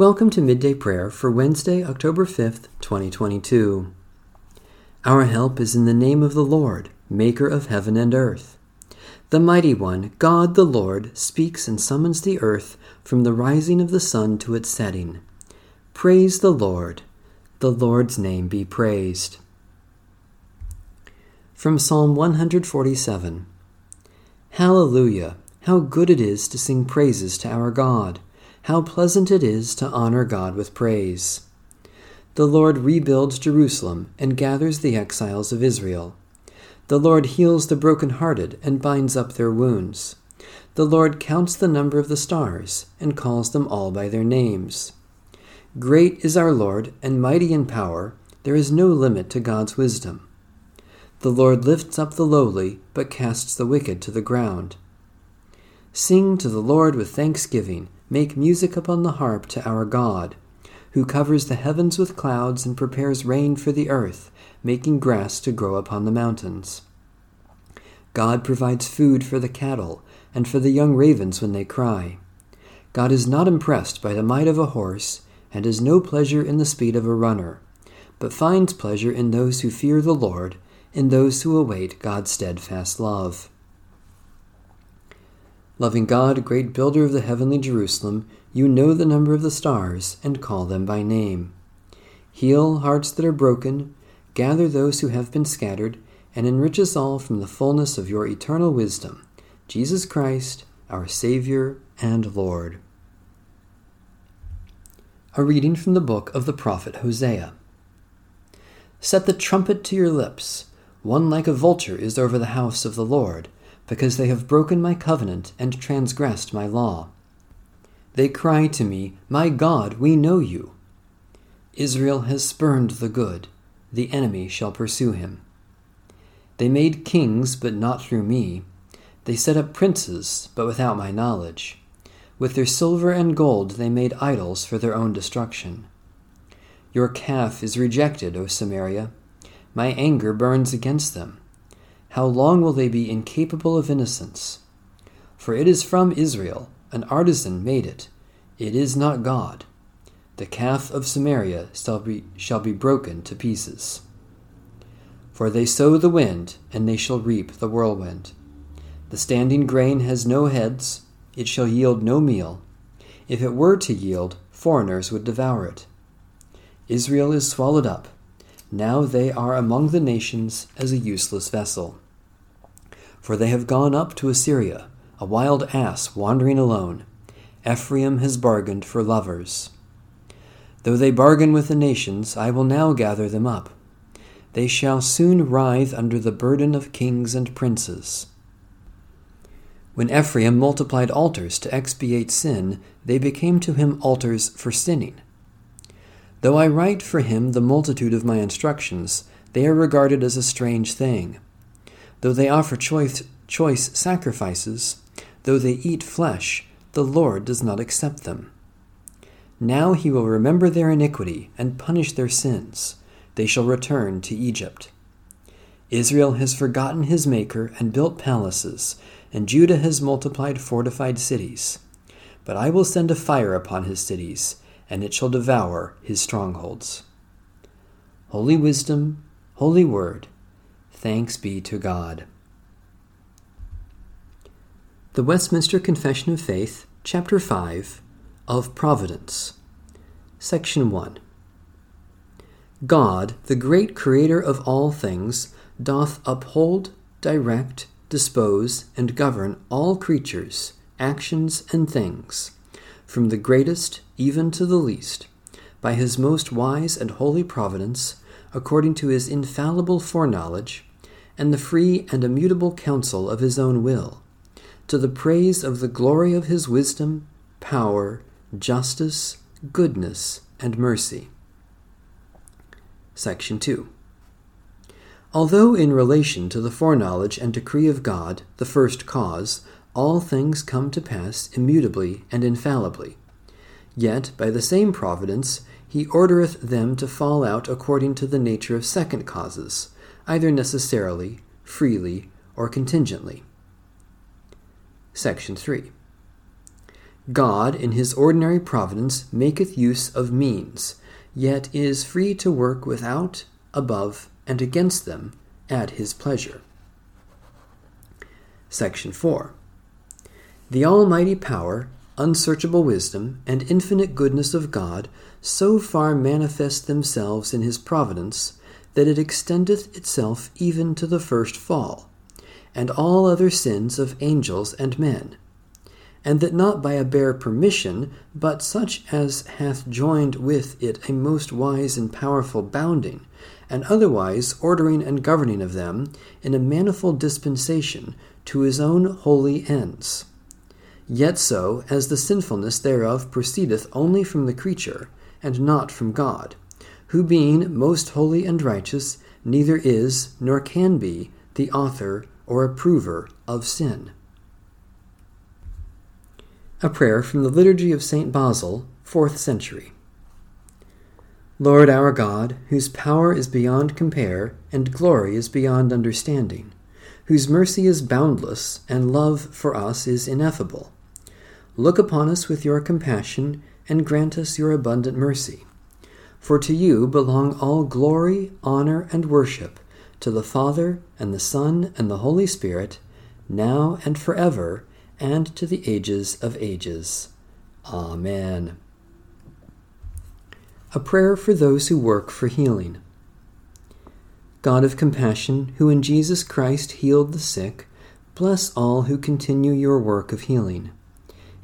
Welcome to Midday Prayer for Wednesday, October 5th, 2022. Our help is in the name of the Lord, Maker of heaven and earth. The Mighty One, God the Lord, speaks and summons the earth from the rising of the sun to its setting. Praise the Lord. The Lord's name be praised. From Psalm 147 Hallelujah! How good it is to sing praises to our God! How pleasant it is to honor God with praise. The Lord rebuilds Jerusalem and gathers the exiles of Israel. The Lord heals the broken-hearted and binds up their wounds. The Lord counts the number of the stars and calls them all by their names. Great is our Lord and mighty in power. There is no limit to God's wisdom. The Lord lifts up the lowly, but casts the wicked to the ground. Sing to the Lord with thanksgiving Make music upon the harp to our God, who covers the heavens with clouds and prepares rain for the earth, making grass to grow upon the mountains. God provides food for the cattle and for the young ravens when they cry. God is not impressed by the might of a horse and has no pleasure in the speed of a runner, but finds pleasure in those who fear the Lord, in those who await God's steadfast love. Loving God, great builder of the heavenly Jerusalem, you know the number of the stars and call them by name. Heal hearts that are broken, gather those who have been scattered, and enrich us all from the fullness of your eternal wisdom. Jesus Christ, our Savior and Lord. A reading from the book of the prophet Hosea. Set the trumpet to your lips. One like a vulture is over the house of the Lord because they have broken my covenant and transgressed my law. They cry to me, My God, we know you. Israel has spurned the good, the enemy shall pursue him. They made kings, but not through me. They set up princes, but without my knowledge. With their silver and gold they made idols for their own destruction. Your calf is rejected, O Samaria. My anger burns against them. How long will they be incapable of innocence? For it is from Israel, an artisan made it. It is not God. The calf of Samaria shall be, shall be broken to pieces. For they sow the wind, and they shall reap the whirlwind. The standing grain has no heads, it shall yield no meal. If it were to yield, foreigners would devour it. Israel is swallowed up now they are among the nations as a useless vessel. For they have gone up to Assyria, a wild ass wandering alone. Ephraim has bargained for lovers. Though they bargain with the nations, I will now gather them up. They shall soon writhe under the burden of kings and princes. When Ephraim multiplied altars to expiate sin, they became to him altars for sinning. Though I write for him the multitude of my instructions, they are regarded as a strange thing. Though they offer choice, choice sacrifices, though they eat flesh, the Lord does not accept them. Now he will remember their iniquity and punish their sins. They shall return to Egypt. Israel has forgotten his Maker and built palaces, and Judah has multiplied fortified cities. But I will send a fire upon his cities and it shall devour his strongholds. Holy Wisdom, Holy Word, thanks be to God. The Westminster Confession of Faith, Chapter 5, of Providence, Section 1. God, the great Creator of all things, doth uphold, direct, dispose, and govern all creatures, actions, and things from the greatest even to the least, by his most wise and holy providence, according to his infallible foreknowledge, and the free and immutable counsel of his own will, to the praise of the glory of his wisdom, power, justice, goodness, and mercy. Section 2. Although in relation to the foreknowledge and decree of God, the first cause, all things come to pass immutably and infallibly. Yet, by the same providence, he ordereth them to fall out according to the nature of second causes, either necessarily, freely, or contingently. Section 3. God, in his ordinary providence, maketh use of means, yet is free to work without, above, and against them at his pleasure. Section 4. The almighty power, unsearchable wisdom, and infinite goodness of God so far manifest themselves in his providence that it extendeth itself even to the first fall, and all other sins of angels and men and that not by a bare permission, but such as hath joined with it a most wise and powerful bounding, and otherwise ordering and governing of them in a manifold dispensation to his own holy ends. Yet so as the sinfulness thereof proceedeth only from the creature, and not from God, who being most holy and righteous, neither is nor can be the author or approver of sin. A prayer from the Liturgy of St. Basil, 4th century. Lord our God, whose power is beyond compare, and glory is beyond understanding, whose mercy is boundless, and love for us is ineffable, look upon us with your compassion, and grant us your abundant mercy. For to you belong all glory, honor, and worship, to the Father, and the Son, and the Holy Spirit, now and forever and to the ages of ages. Amen. A prayer for those who work for healing. God of compassion, who in Jesus Christ healed the sick, bless all who continue your work of healing.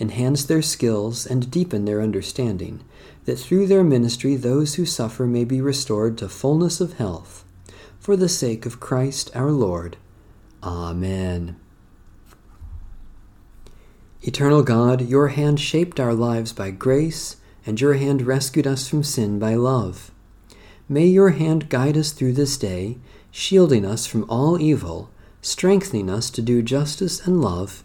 Enhance their skills and deepen their understanding, that through their ministry those who suffer may be restored to fullness of health. For the sake of Christ our Lord. Amen. Eternal God, your hand shaped our lives by grace, and your hand rescued us from sin by love. May your hand guide us through this day, shielding us from all evil, strengthening us to do justice and love.